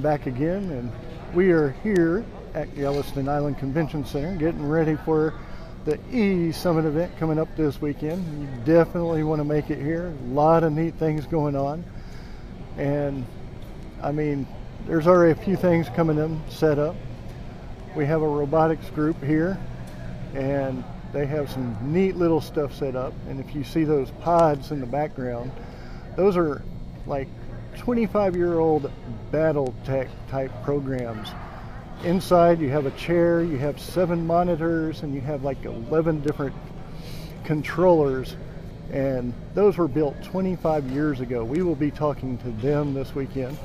Back again, and we are here at Galveston Island Convention Center getting ready for the E Summit event coming up this weekend. You definitely want to make it here. A lot of neat things going on. And I mean, there's already a few things coming in set up. We have a robotics group here, and they have some neat little stuff set up. And if you see those pods in the background, those are like 25 year old Battletech type programs. Inside, you have a chair, you have seven monitors, and you have like 11 different controllers. And those were built 25 years ago. We will be talking to them this weekend.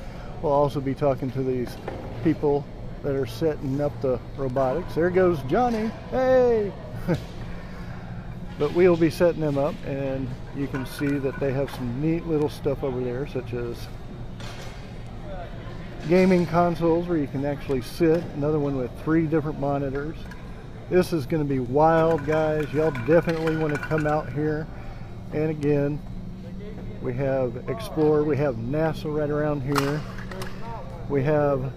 We'll also be talking to these people that are setting up the robotics. There goes Johnny. Hey! but we'll be setting them up, and you can see that they have some neat little stuff over there, such as gaming consoles where you can actually sit. Another one with three different monitors. This is going to be wild, guys. Y'all definitely want to come out here. And again, we have Explore. We have NASA right around here. We have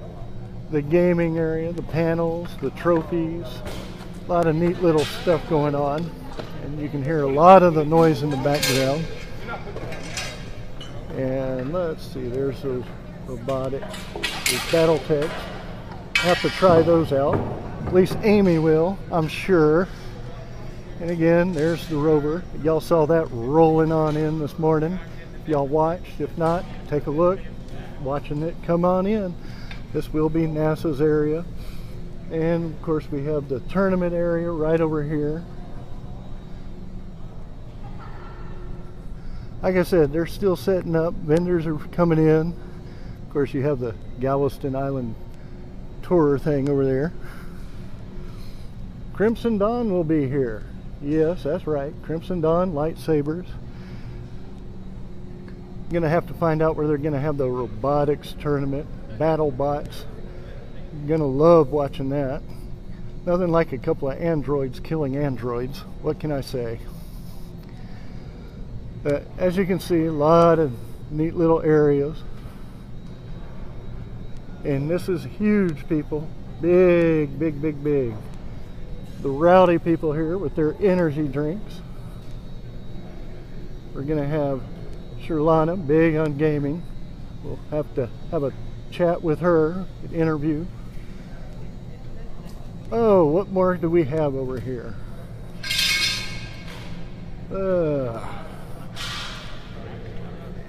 the gaming area, the panels, the trophies. A lot of neat little stuff going on. And you can hear a lot of the noise in the background. And let's see, there's those robotics, these Battletechs. Have to try those out. At least Amy will, I'm sure. And again, there's the rover. Y'all saw that rolling on in this morning. Y'all watched, if not, take a look. Watching it come on in. This will be NASA's area. And of course, we have the tournament area right over here. Like I said, they're still setting up. Vendors are coming in. Of course, you have the Galveston Island tour thing over there. Crimson Dawn will be here. Yes, that's right. Crimson Dawn lightsabers. Gonna have to find out where they're gonna have the robotics tournament, battle bots. Gonna love watching that. Nothing like a couple of androids killing androids. What can I say? But as you can see, a lot of neat little areas. And this is huge, people. Big, big, big, big. The rowdy people here with their energy drinks. We're going to have Sherlana, big on gaming. We'll have to have a chat with her, an interview. Oh, what more do we have over here? Uh,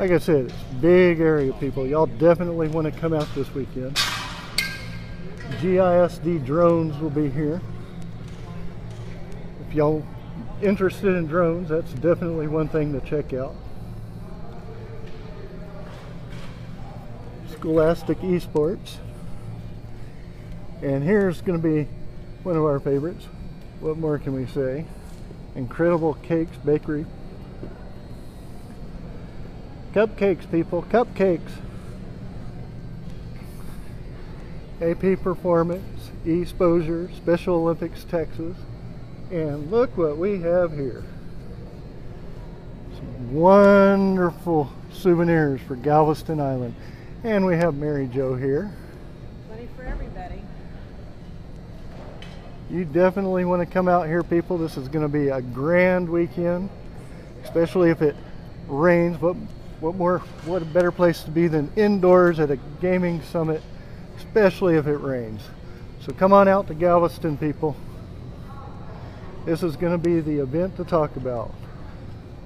like I said, it's big area, people. Y'all definitely want to come out this weekend. GISD drones will be here. If y'all interested in drones, that's definitely one thing to check out. Scholastic Esports. And here's going to be one of our favorites. What more can we say? Incredible Cakes Bakery Cupcakes, people, cupcakes. AP Performance, Exposure, Special Olympics, Texas. And look what we have here. Some wonderful souvenirs for Galveston Island. And we have Mary Jo here. Money for everybody. You definitely want to come out here, people. This is going to be a grand weekend, especially if it rains. But what more, what a better place to be than indoors at a gaming summit, especially if it rains. So come on out to Galveston, people. This is going to be the event to talk about.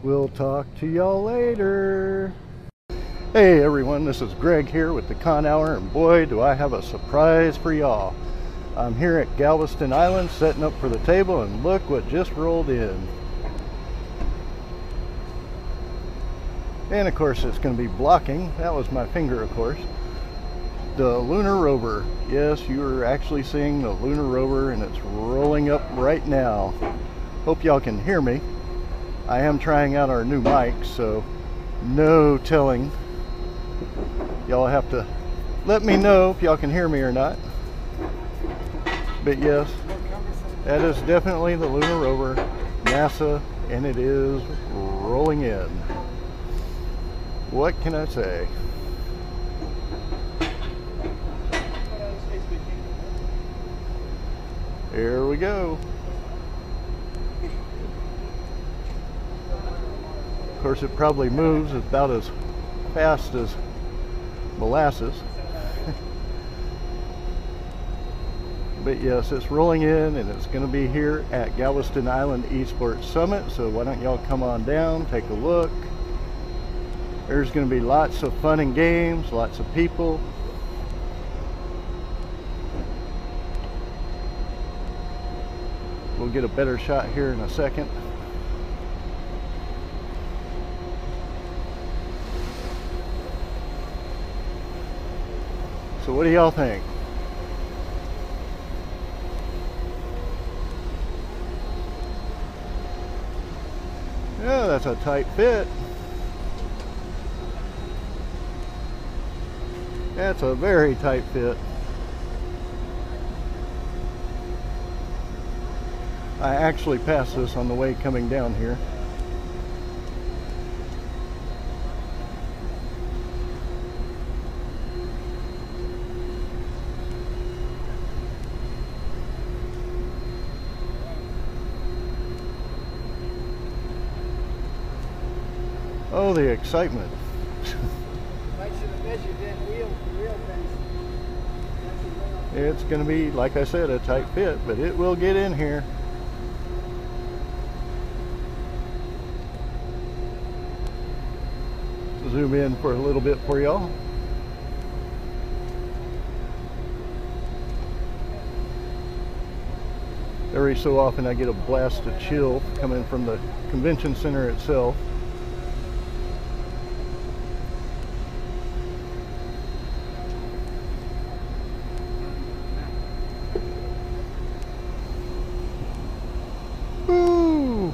We'll talk to y'all later. Hey everyone, this is Greg here with the Con Hour, and boy, do I have a surprise for y'all. I'm here at Galveston Island setting up for the table, and look what just rolled in. And of course it's going to be blocking. That was my finger, of course. The Lunar Rover. Yes, you are actually seeing the Lunar Rover and it's rolling up right now. Hope y'all can hear me. I am trying out our new mic, so no telling. Y'all have to let me know if y'all can hear me or not. But yes, that is definitely the Lunar Rover, NASA, and it is rolling in what can I say? Here we go. Of course, it probably moves about as fast as molasses. but yes, it's rolling in and it's going to be here at Galveston Island Esports Summit. So why don't y'all come on down, take a look, there's going to be lots of fun and games, lots of people. We'll get a better shot here in a second. So what do y'all think? Yeah, that's a tight fit. That's a very tight fit. I actually passed this on the way coming down here. Oh, the excitement. It's going to be, like I said, a tight fit, but it will get in here. Zoom in for a little bit for y'all. Every so often I get a blast of chill coming from the convention center itself. Woo!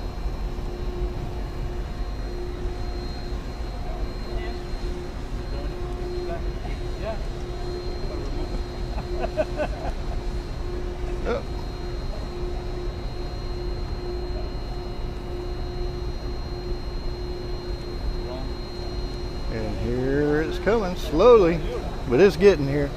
Oh. And here it's coming slowly, but it's getting here.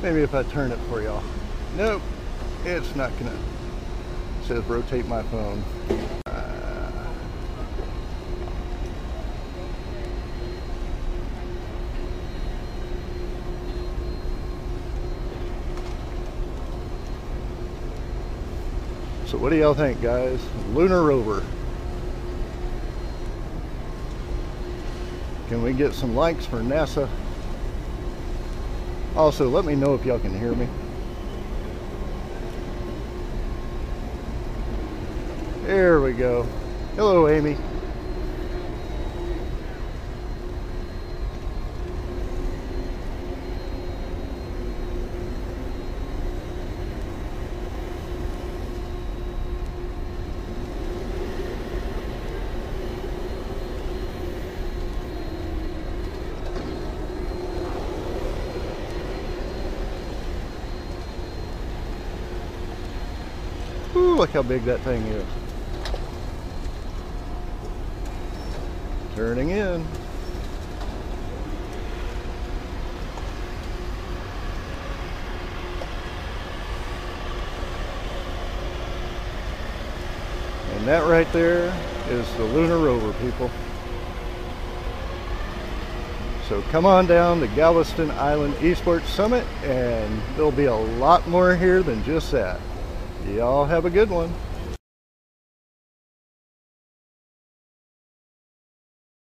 Maybe if I turn it for y'all. Nope, it's not gonna. It says rotate my phone. So what do y'all think, guys? Lunar rover. Can we get some likes for NASA? Also, let me know if y'all can hear me. There we go. Hello, Amy. Ooh, look how big that thing is. Turning in. And that right there is the Lunar Rover, people. So come on down to Galveston Island Esports Summit and there'll be a lot more here than just that. Y'all have a good one.